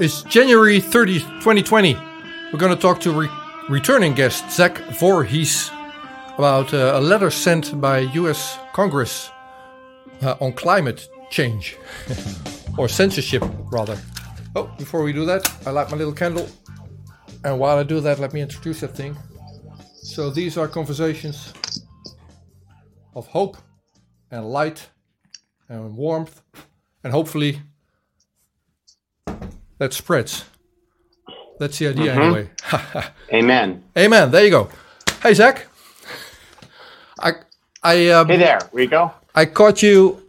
It's January 30, 2020. We're going to talk to re- returning guest Zach Voorhees about uh, a letter sent by US Congress uh, on climate change or censorship, rather. Oh, before we do that, I light my little candle. And while I do that, let me introduce that thing. So these are conversations of hope and light and warmth and hopefully that spreads. That's the idea, anyway. Amen. Amen. There you go. Hey, Zach. I, I, um, Hey there, Rico. I caught you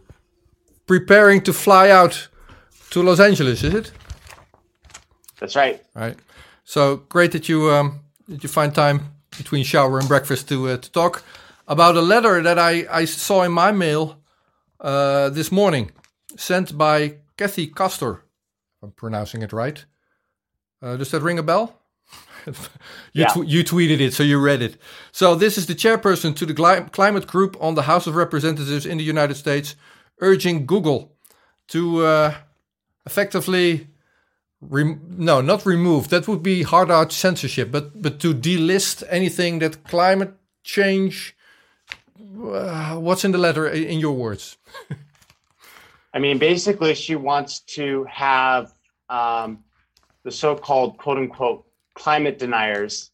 preparing to fly out to Los Angeles. Is it? That's right. Right. So great that you um, that you find time between shower and breakfast to uh, to talk about a letter that I I saw in my mail uh, this morning, sent by Kathy Castor. If I'm pronouncing it right. Uh, does that ring a bell? you, Yeah. tw- you tweeted it, so you read it. So this is the chairperson to the Gli- climate group on the House of Representatives in the United States, urging Google to uh, effectively rem- no, not remove. That would be hard out censorship, but but to delist anything that climate change. Uh, what's in the letter? In your words, I mean, basically, she wants to have um, the so-called "quote unquote" climate deniers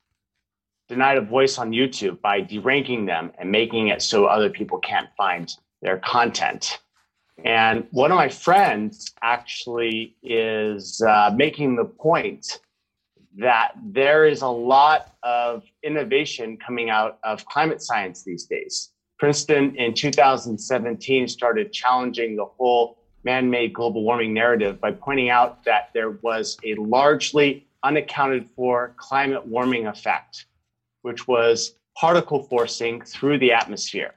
denied a voice on YouTube by deranking them and making it so other people can't find their content. And one of my friends actually is uh, making the point that there is a lot of innovation coming out of climate science these days. Princeton in 2017 started challenging the whole man made global warming narrative by pointing out that there was a largely unaccounted for climate warming effect, which was particle forcing through the atmosphere.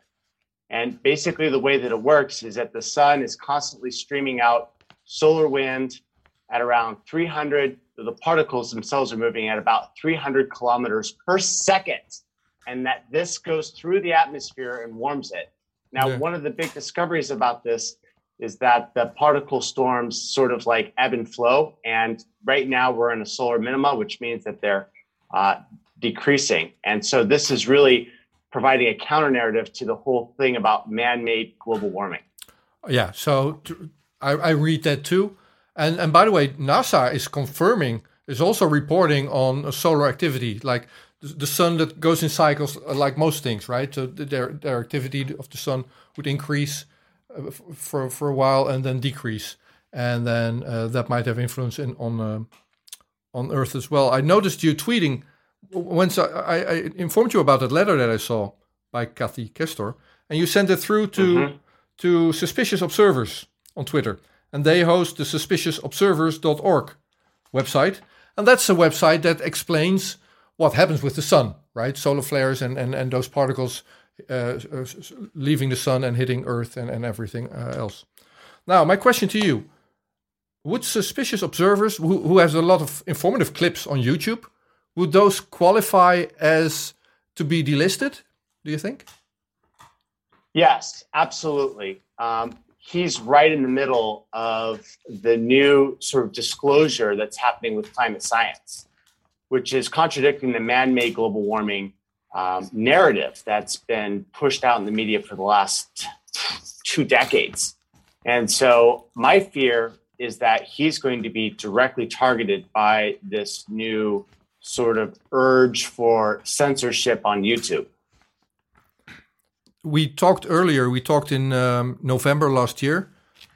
And basically, the way that it works is that the sun is constantly streaming out solar wind at around 300, the particles themselves are moving at about 300 kilometers per second and that this goes through the atmosphere and warms it. Now, Yeah. one of the big discoveries about this is that the particle storms sort of like ebb and flow. And right now we're in a solar minima, which means that they're uh, decreasing. And so this is really providing a counter narrative to the whole thing about man made global warming. yeah. So I read that too, and and by the way, NASA is confirming is also reporting on solar activity, like the, sun that goes in cycles, uh, like most things, right? So their their activity of the sun would increase uh, for for a while and then decrease, and then uh, that might have influence in, on uh, on Earth as well. I noticed you tweeting once I, I, I informed you about that letter that I saw by Kathy Castor, and you sent it through to Mhm. to Suspicious Observers on Twitter, and they host the suspiciousobservers.org website, and that's a website that explains what happens with the sun, right? Solar flares and and, and those particles uh, leaving the sun and hitting Earth and and everything uh, else. Now, my question to you: Would suspicious observers, who, who has a lot of informative clips on YouTube, would those qualify as to be delisted? Do you think? Yes, absolutely. Um, he's right in the middle of the new sort of disclosure that's happening with climate science, which is contradicting the man made global warming um, narrative that's been pushed out in the media for the last two decades. And so, my fear is that he's going to be directly targeted by this new sort of urge for censorship on YouTube. we talked earlier. We talked in um, November last year,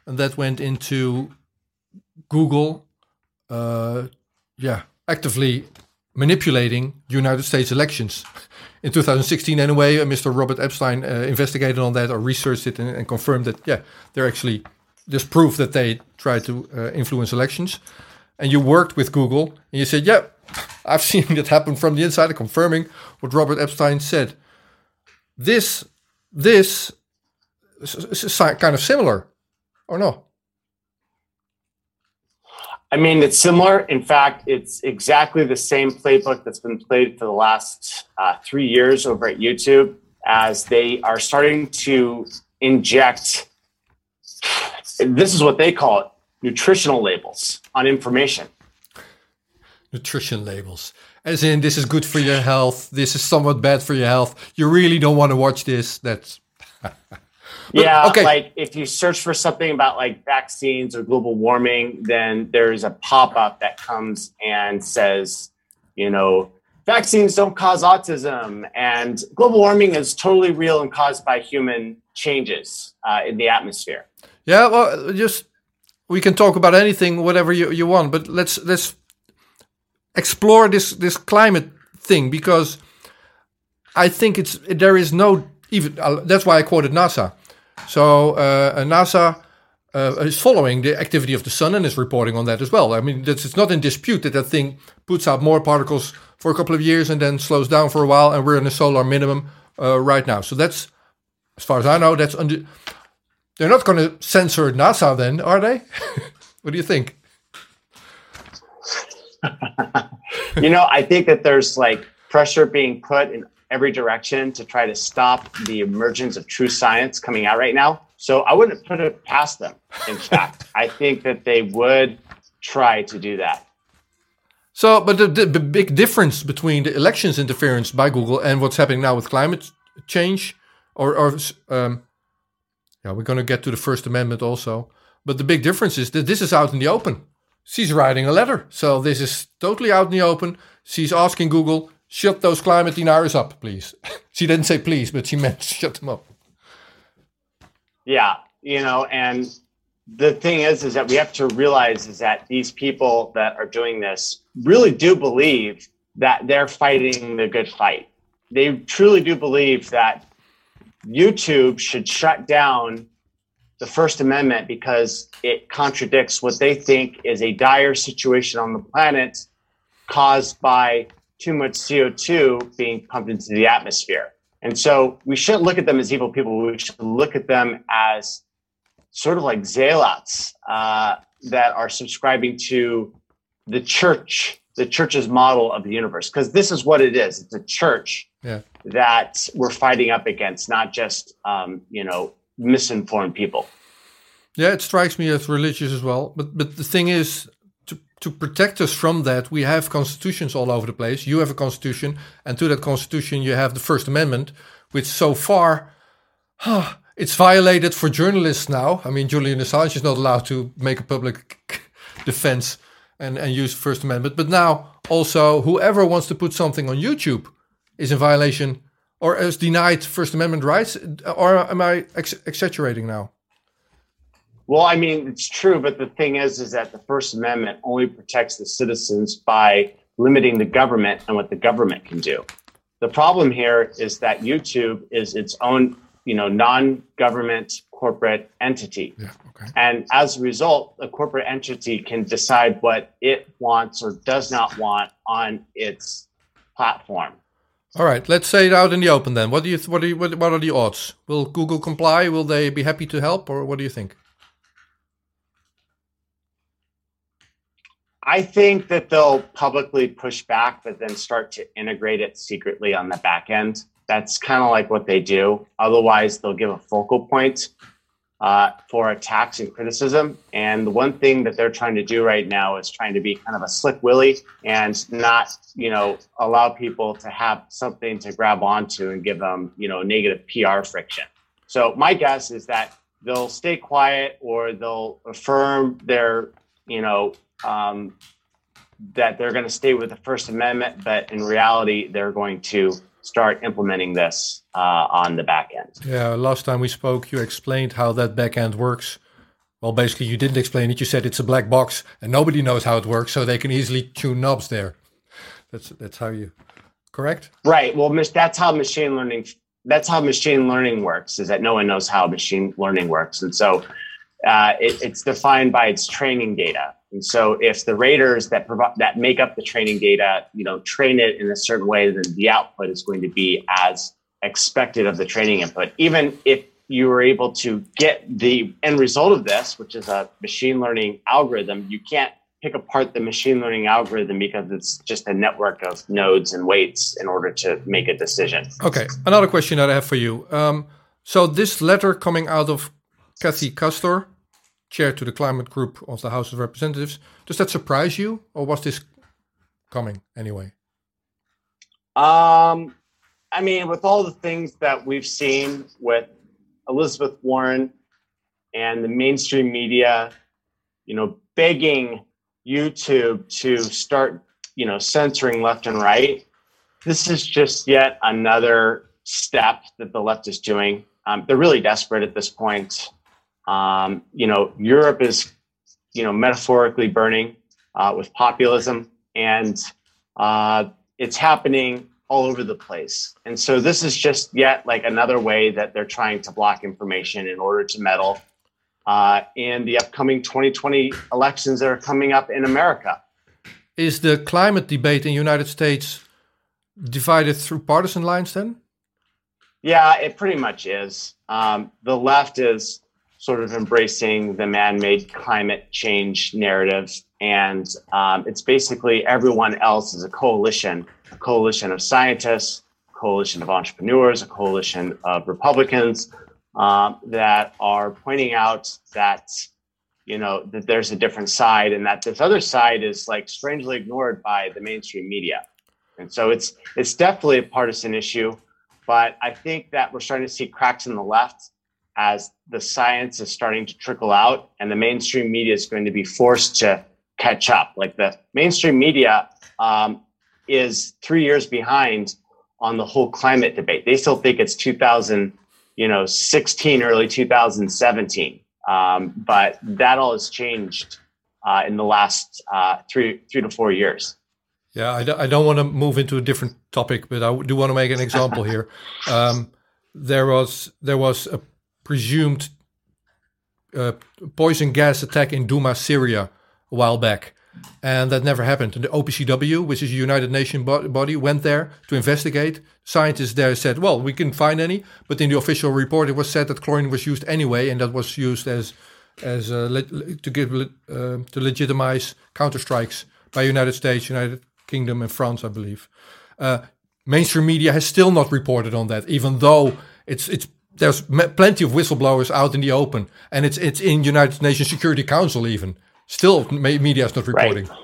and that went into Google, uh, yeah, actively manipulating United States elections. In 2016, anyway, uh, Mr. Robert Epstein uh, investigated on that or researched it and, and confirmed that, yeah, they're actually there's proof that they tried to uh, influence elections. And you worked with Google, and you said, yeah, I've seen that happen from the inside, confirming what Robert Epstein said. This this is, is is kind of similar, or no? I mean, it's similar. In fact, it's exactly the same playbook that's been played for the last uh, three years over at YouTube as they are starting to inject, this is what they call it, nutritional labels on information. nutrition labels. As in, this is good for your health. This is somewhat bad for your health. You really don't want to watch this. That's yeah. Okay. Like if you search for something about like vaccines or global warming, then there's a pop up that comes and says, you know, vaccines don't cause autism and global warming is totally real and caused by human changes uh, in the atmosphere. Yeah. Well, just we can talk about anything, whatever you, you want, but let's let's explore this this climate thing because I think it's there is no even uh, that's why I quoted NASA. So uh, NASA uh, is following the activity of the sun and is reporting on that as well. I mean, it's not in dispute that that thing puts out more particles for a couple of years and then slows down for a while, and we're in a solar minimum uh, right now. So that's, as far as I know, that's under. They're not going to censor NASA then, are they? what do you think? you know, I think that there's like pressure being put in every direction to try to stop the emergence of true science coming out right now. So I wouldn't put it past them. In fact, I think that they would try to do that. So, but the, the, the, big difference between the elections interference by Google and what's happening now with climate change, or, or um, yeah, we're going to get to the First Amendment also. But the big difference is that this is out in the open. She's writing a letter, so this is totally out in the open. She's asking Google, shut those climate deniers up, please. she didn't say please, but she meant shut them up. Yeah, you know, and the thing is, is that we have to realize is that these people that are doing this really do believe that they're fighting the good fight. They truly do believe that YouTube should shut down the First Amendment because it contradicts what they think is a dire situation on the planet caused by too much CO2 being pumped into the atmosphere. And so we shouldn't look at them as evil people. We should look at them as sort of like zealots uh, that are subscribing to the church, the church's model of the universe. Because this is what it is it's a church yeah. that we're fighting up against, not just, um, you know, misinformed people. Yeah, it strikes me as religious as well. But but the thing is, to protect us from that, we have constitutions all over the place. You have a constitution, and to that constitution, you have the First Amendment, which so far, huh, it's violated for journalists now. I mean, Julian Assange is not allowed to make a public defense and, and use First Amendment. But now, also, whoever wants to put something on YouTube is in violation or is denied First Amendment rights. Or am I ex- exaggerating now? Well, I mean, it's true, but the thing is, is that the First Amendment only protects the citizens by limiting the government and what the government can do. The problem here is that YouTube is its own, you know, non-government corporate entity. Yeah, okay. And as a result, a corporate entity can decide what it wants or does not want on its platform. All right, let's say it out in the open then. What do you what do you, what, what are the odds? Will Google comply? Will they be happy to help or what do you think? I think that they'll publicly push back, but then start to integrate it secretly on the back end. That's kind of like what they do. Otherwise, they'll give a focal point uh, for attacks and criticism. And the one thing that they're trying to do right now is trying to be kind of a slick willy and not, you know, allow people to have something to grab onto and give them, you know, negative PR friction. So my guess is that they'll stay quiet or they'll affirm their, you know, um, that they're going to stay with the First Amendment, but in reality, they're going to start implementing this uh, on the back end. Yeah, last time we spoke, you explained how that back end works. Well, basically, you didn't explain it. You said it's a black box and nobody knows how it works, so they can easily tune knobs there. That's that's how you correct? Right. Well, that's how machine learning. That's how machine learning works. Is that no one knows how machine learning works, and so uh, it, it's defined by its training data. And so if the raters that that make up the training data, you know, train it in a certain way, then the output is going to be as expected of the training input. Even if you were able to get the end result of this, which is a machine learning algorithm, you can't pick apart the machine learning algorithm because it's just a network of nodes and weights in order to make a decision. Okay, another question that I have for you. Um, so this letter coming out of Kathy Castor, chair to the climate group of the House of Representatives. Does that surprise you, or was this coming anyway? Um, I mean, with all the things that we've seen with Elizabeth Warren and the mainstream media, you know, begging YouTube to start, you know, censoring left and right. This is just yet another step that the left is doing. Um, they're really desperate at this point. Um, you know, Europe is, you know, metaphorically burning uh, with populism, and uh, it's happening all over the place. And so this is just yet like another way that they're trying to block information in order to meddle uh, in the upcoming 2020 elections that are coming up in America. Is the climate debate in the United States divided through partisan lines then? Yeah, it pretty much is. Um, the left is sort of embracing the man-made climate change narrative, and um, it's basically everyone else is a coalition, a coalition of scientists, a coalition of entrepreneurs, a coalition of Republicans um, that are pointing out that you know that there's a different side, and that this other side is like strangely ignored by the mainstream media, and so it's it's definitely a partisan issue. But I think that we're starting to see cracks in the left as the science is starting to trickle out and the mainstream media is going to be forced to catch up. Like the mainstream media um, is three years behind on the whole climate debate. They still think it's 2000, you know, 16, early 2017. Um, but that all has changed uh, in the last uh, three, three to four years. Yeah, I, d- I don't want to move into a different topic, but I do want to make an example here. Um, there was there was a presumed uh, poison gas attack in Douma, Syria, a while back, and that never happened. And the OPCW, which is a United Nations body, went there to investigate. Scientists there said, "Well, we couldn't find any," but in the official report, it was said that chlorine was used anyway, and that was used as as uh, to give uh, to legitimize counterstrikes by United States, United Kingdom, and France, I believe. Uh, mainstream media has still not reported on that, even though it's it's there's plenty of whistleblowers out in the open, and it's it's in United Nations Security Council even. Still, media is not reporting. Right.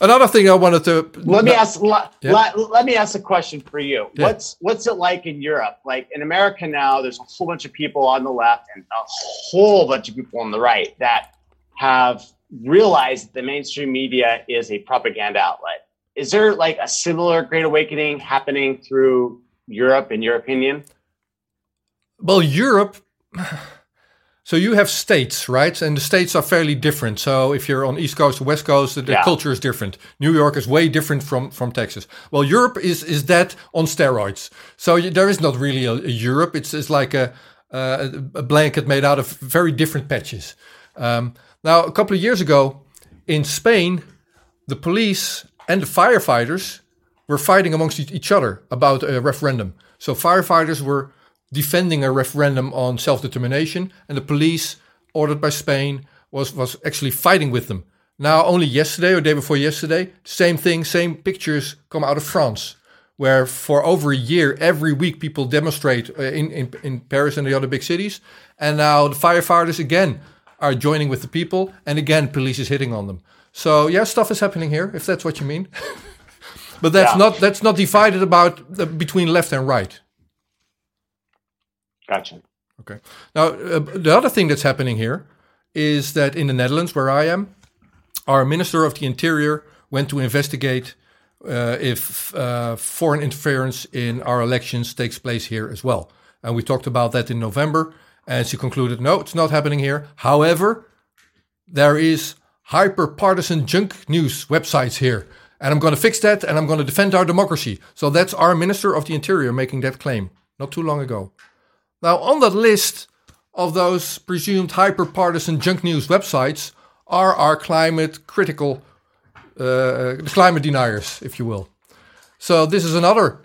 Another thing I wanted to let me ask. Let, yeah. let, let, me ask a question for you. Yeah. What's what's it like in Europe? Like in America now, there's a whole bunch of people on the left and a whole bunch of people on the right that have realized that the mainstream media is a propaganda outlet. Is there like a similar great awakening happening through Europe, in your opinion? Well, Europe. So you have states, right? And the states are fairly different. So if you're on East Coast or West Coast, the, yeah. culture is different. New York is way different from from Texas. Well, Europe is is that on steroids. So there is not really a, a Europe. It's it's like a, a, a blanket made out of very different patches. Um, now, a couple of years ago in Spain, the police and the firefighters were fighting amongst each other about a referendum. So firefighters were defending a referendum on self determination, and the police, ordered by Spain, was, was actually fighting with them. Now, only yesterday or day before yesterday, same thing, same pictures come out of France, where for over a year, every week, people demonstrate uh, in, in, in Paris and the other big cities. And now the firefighters again are joining with the people, and again, police is hitting on them. So, yeah, stuff is happening here, if that's what you mean. but that's yeah. not that's not divided about the, between left and right. Gotcha. Okay. Now, uh, the other thing that's happening here is that in the Netherlands, where I am, our Minister of the Interior went to investigate uh, if uh, foreign interference in our elections takes place here as well. And we talked about that in November, and she concluded, no, it's not happening here. However, there is hyper partisan junk news websites here. And I'm going to fix that and I'm going to defend our democracy. So that's our Minister of the Interior making that claim not too long ago. Now, on that list of those presumed hyper partisan junk news websites are our climate critical, uh, climate deniers, if you will. So, this is another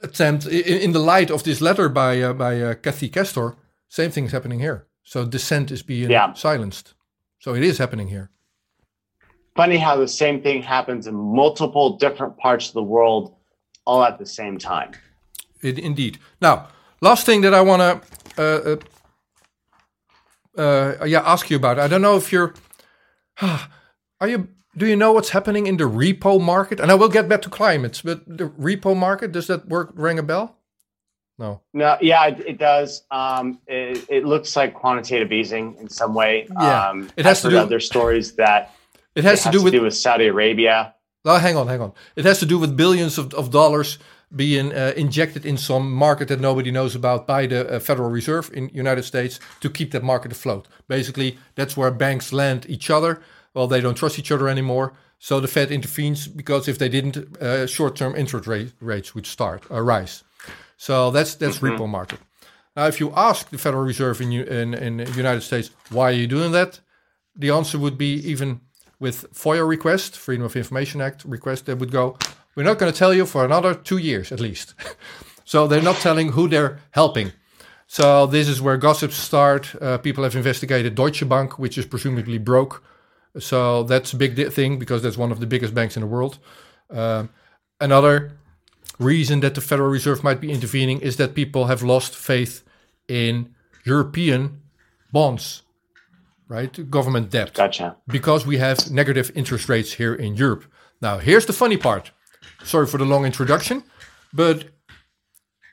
attempt in, in the light of this letter by, uh, by uh, Kathy Castor. Same thing is happening here. So, dissent is being yeah. silenced. So, it is happening here. Funny how the same thing happens in multiple different parts of the world all at the same time. It, indeed. Now, Last thing that I want to uh, uh, uh, yeah ask you about. I don't know if you're are you do you know what's happening in the repo market? And I will get back to climates, but the repo market does that work ring a bell? No. No. Yeah, it, it does. Um, it, it, looks like quantitative easing in some way. Yeah. Um, it has to do other stories that it has, it has to, do, to with, do with Saudi Arabia. Oh, hang on, hang on. It has to do with billions of, of dollars being uh, injected in some market that nobody knows about by the uh, Federal Reserve in United States to keep that market afloat. Basically, that's where banks land each other. Well, they don't trust each other anymore. So the Fed intervenes because if they didn't, uh, short-term interest rate, rates would start uh, rise. So that's that's mm-hmm. repo market. Now, if you ask the Federal Reserve in, in in the United States why are you doing that, the answer would be even with FOIA request, Freedom of Information Act request, they would go, we're not going to tell you for another two years at least. so they're not telling who they're helping. So this is where gossips start. Uh, people have investigated Deutsche Bank, which is presumably broke. So that's a big thing because that's one of the biggest banks in the world. Um, another reason that the Federal Reserve might be intervening is that people have lost faith in European bonds, right? Government debt. Gotcha. Because we have negative interest rates here in Europe. Now, here's the funny part. Sorry for the long introduction, but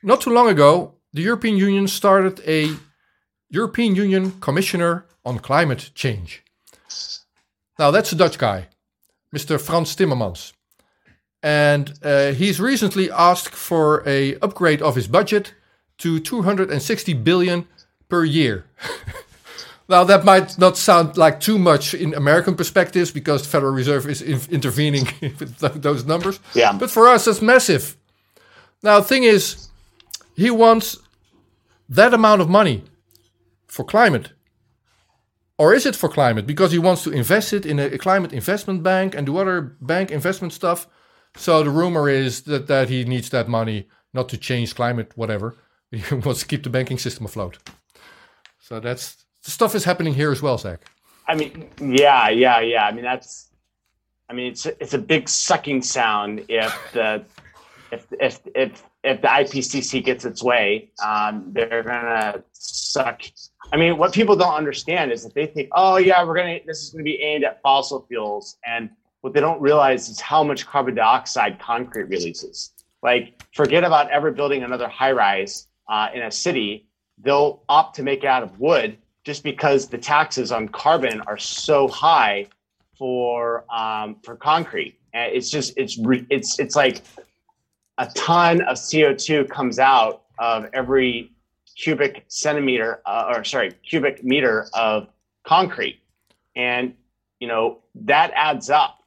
not too long ago, the European Union started a European Union Commissioner on Climate Change. Now, that's a Dutch guy, Mr. Frans Timmermans. And uh, he's recently asked for a upgrade of his budget to 260 billion per year. Now, that might not sound like too much in American perspectives because the Federal Reserve is in intervening with those numbers. Yeah. But for us, that's massive. Now, the thing is, he wants that amount of money for climate. Or is it for climate? Because he wants to invest it in a, climate investment bank and do other bank investment stuff. So the rumor is that, that he needs that money not to change climate, whatever. He wants to keep the banking system afloat. So that's stuff is happening here as well, Zach. I mean, yeah, yeah, yeah. I mean, that's, I mean, it's it's a big sucking sound if the if if if if the IPCC gets its way, um, they're gonna suck. I mean, what people don't understand is that they think, oh yeah, we're gonna this is gonna be aimed at fossil fuels, and what they don't realize is how much carbon dioxide concrete releases. Like, forget about ever building another high rise uh, in a city. They'll opt to make it out of wood just because the taxes on carbon are so high for um, for concrete. And it's just it's it's it's like a ton of CO two comes out of every cubic centimeter uh, or sorry cubic meter of concrete, and you know that adds up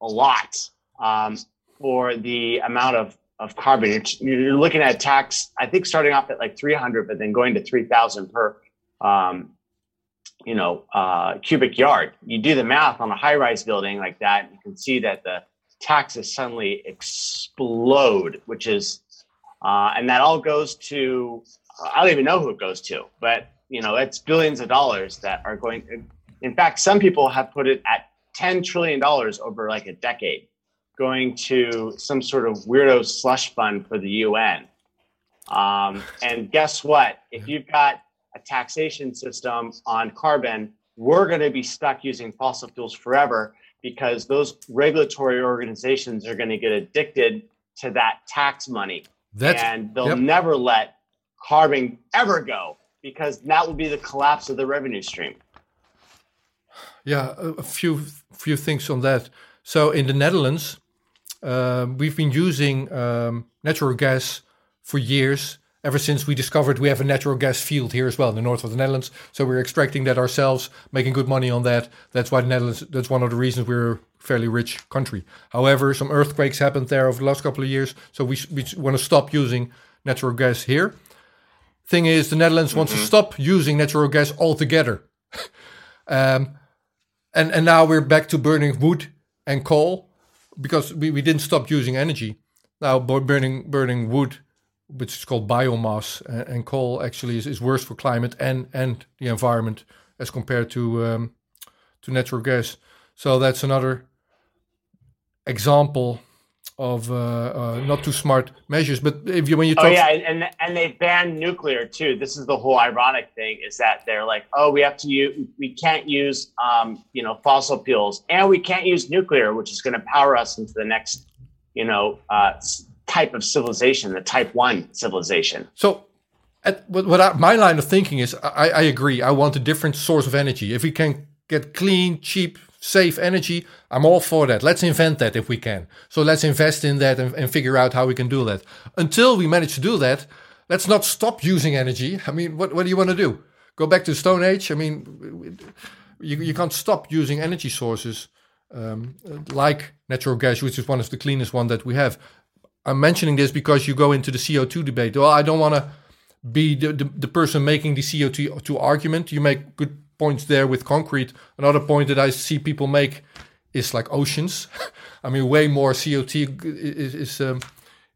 a lot um, for the amount of of carbon. You're, you're looking at tax, I think, starting off at like 300, but then going to 3,000 per um, you know, uh, cubic yard. You do the math on a high rise building like that, you can see that the taxes suddenly explode, which is, uh, and that all goes to, I don't even know who it goes to, but, you know, it's billions of dollars that are going, in fact, some people have put it at $10 trillion over like a decade going to some sort of weirdo slush fund for the UN. Um, and guess what? If you've got a taxation system on carbon, we're going to be stuck using fossil fuels forever because those regulatory organizations are going to get addicted to that tax money. That's, and they'll yep. never let carbon ever go because that will be the collapse of the revenue stream. Yeah, a few few things on that. So in the Netherlands, uh, we've been using um, natural gas for years ever since we discovered we have a natural gas field here as well in the north of the Netherlands. So we're extracting that ourselves, making good money on that. That's why the Netherlands, that's one of the reasons we're a fairly rich country. However, some earthquakes happened there over the last couple of years. So we, we want to stop using natural gas here. Thing is, the Netherlands mm-hmm. wants to mm-hmm. stop using natural gas altogether. um, and, and now we're back to burning wood and coal because we, we didn't stop using energy. Now burning burning wood which is called biomass, and, and coal actually is, is worse for climate and and the environment as compared to um, to natural gas. So that's another example of uh, uh, not too smart measures. But if you when you talk, Oh yeah, and and they banned nuclear too. This is the whole ironic thing is that they're like, oh, we have to use, we can't use, um, you know, fossil fuels, and we can't use nuclear, which is going to power us into the next, you know, uh, type of civilization, the Type One civilization. So, at, what, what I, my line of thinking is, I, I agree. I want a different source of energy. If we can get clean, cheap, safe energy, I'm all for that. Let's invent that if we can. So let's invest in that and, and figure out how we can do that. Until we manage to do that, let's not stop using energy. I mean, what, what do you want to do? Go back to Stone Age? I mean, you, you can't stop using energy sources um, like natural gas, which is one of the cleanest one that we have. I'm mentioning this because you go into the CO2 debate. Well, I don't want to be the, the, the person making the CO2 argument. You make good points there with concrete. Another point that I see people make is like oceans. I mean, way more CO2 is is, um,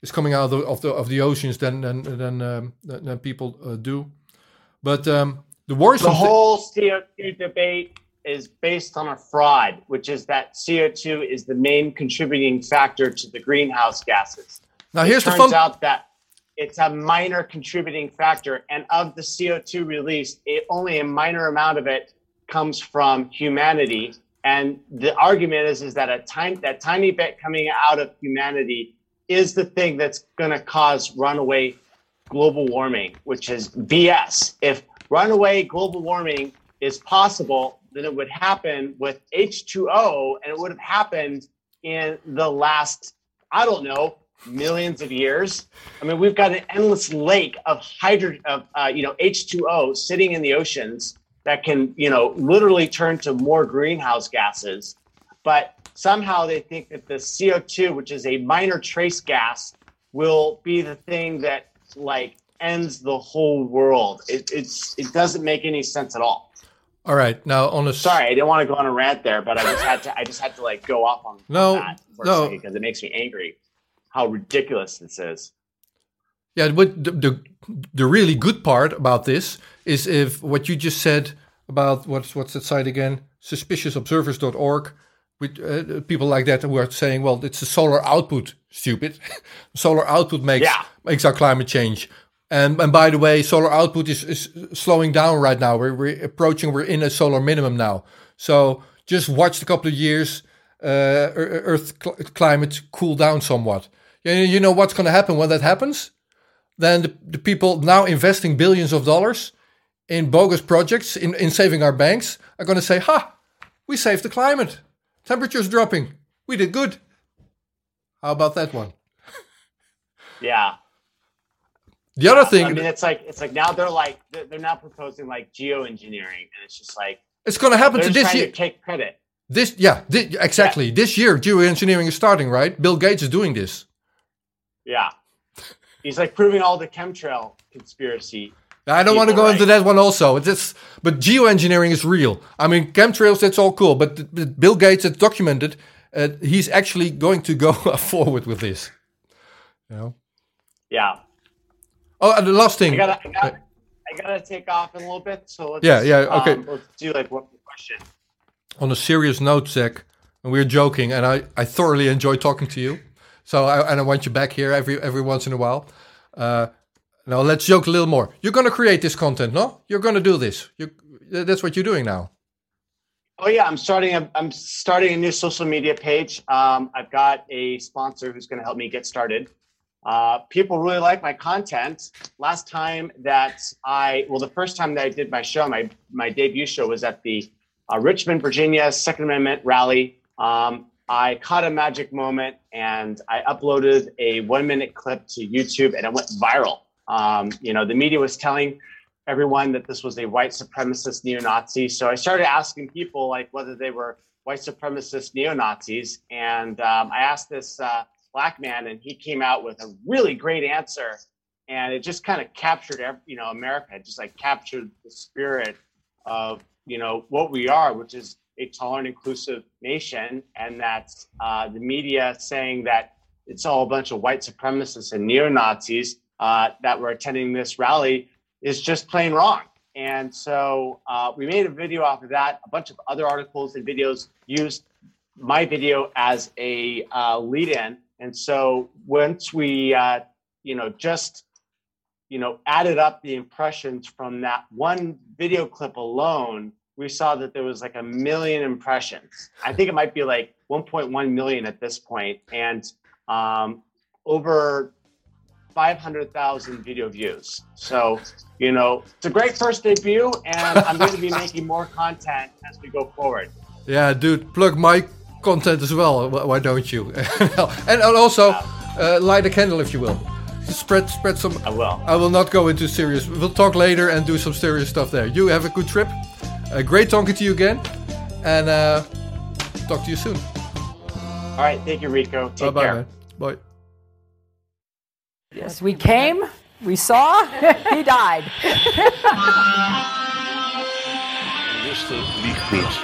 is coming out of the of the, of the oceans than than than, um, than people uh, do. But um, the worrisome The whole CO2 debate is based on a fraud, which is that CO2 is the main contributing factor to the greenhouse gases. now it here's the turns fun. out that it's a minor contributing factor, and of the CO2 released, it, only a minor amount of it comes from humanity. And the argument is, is that a tiny, that tiny bit coming out of humanity is the thing that's going to cause runaway global warming, which is BS. If runaway global warming is possible, then it would happen with H2O, and it would have happened in the last, I don't know, millions of years. I mean, we've got an endless lake of hydro, of uh, you know, H2O sitting in the oceans that can, you know, literally turn to more greenhouse gases. But somehow they think that the CO2, which is a minor trace gas, will be the thing that like ends the whole world. It, it's it doesn't make any sense at all. All right, now on a Sorry, I didn't want to go on a rant there, but I just had to. I just had to like go off on No, that no. because it makes me angry. How ridiculous this is. Yeah, but the, the the really good part about this is if what you just said about what's what's that site again? Suspiciousobservers.org. With uh, people like that who are saying, well, it's the solar output, stupid. solar output makes Yeah. makes our climate change. And and by the way, solar output is, is slowing down right now. We're, we're approaching. We're in a solar minimum now. So just watch a couple of years. Uh, Earth cl- climate cool down somewhat. You, you know what's going to happen when that happens? then the, the people now investing billions of dollars in bogus projects in, in saving our banks are going to say, ha, we saved the climate. Temperature's dropping. We did good. How about that one? Yeah. The other thing, I mean, it's like it's like now they're like they're, they're now proposing like geoengineering, and it's just like it's going to happen to this year. to take credit. This, yeah, exactly. This year, geoengineering is starting, right? Bill Gates is doing this. Yeah. He's like proving all the chemtrail conspiracy. I don't want to go into that one also. It's just, but geoengineering is real. I mean, chemtrails, that's all cool. But th- Bill Gates has documented uh, he's actually going to go forward with this. You know? Yeah. Oh, and the last thing. I gotta, I gotta, I gotta take off in a little bit. So let's, Yeah, yeah, okay. um, let's do like one more question. on a serious note, Zach, and we're joking, and I, I thoroughly enjoy talking to you. So I, and I want you back here every every once in a while. Uh, now let's joke a little more. You're to create this content, no? You're to do this. You, that's what you're doing now. Oh yeah, I'm starting a I'm starting a new social media page. Um, I've got a sponsor who's going to help me get started. Uh, people really like my content. Last time that I well, the first time that I did my show, my my debut show was at the uh, Richmond, Virginia Second Amendment rally. Um, I caught a magic moment and I uploaded a one minute clip to YouTube and it went viral. Um, you know, the media was telling everyone that this was a white supremacist neo-Nazi. So I started asking people like whether they were white supremacist neo-Nazis, and um, I asked this uh, black man, and he came out with a really great answer, and it just kind of captured, ev- you know, America. It just like captured the spirit of you know what we are, which is a tolerant, inclusive nation, and that's uh, the media saying that it's all a bunch of white supremacists and neo-Nazis uh, that were attending this rally is just plain wrong. And so uh, we made a video off of that. A bunch of other articles and videos used my video as a uh, lead in. And so once we, uh, you know, just, you know, added up the impressions from that one video clip alone, we saw that there was like a million impressions. I think it might be like 1.1 million at this point, and um, over 500,000 video views. So, you know, it's a great first debut, and I'm going to be making more content as we go forward. Yeah, dude, plug my content as well. Why don't you? and also, uh, light a candle if you will. Spread, spread some. I will. I will not go into serious. We'll talk later and do some serious stuff there. You have a good trip. Uh, great talking to you again, and uh, talk to you soon. All right, thank you, Rico. Take bye, care. Man. Bye. Yes, we came, we saw, he died.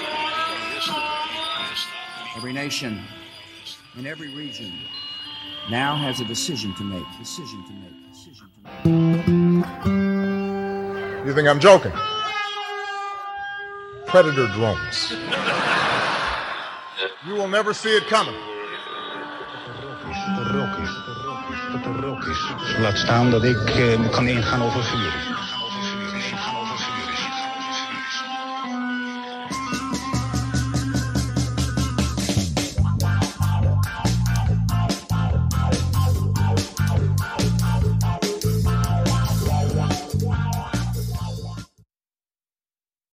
Every nation in every region now has a decision to make. Decision to make. Decision to make. You think I'm joking? Predator drones. you will never see it coming. Laat staan dat ik uh, kan ingaan over vuur.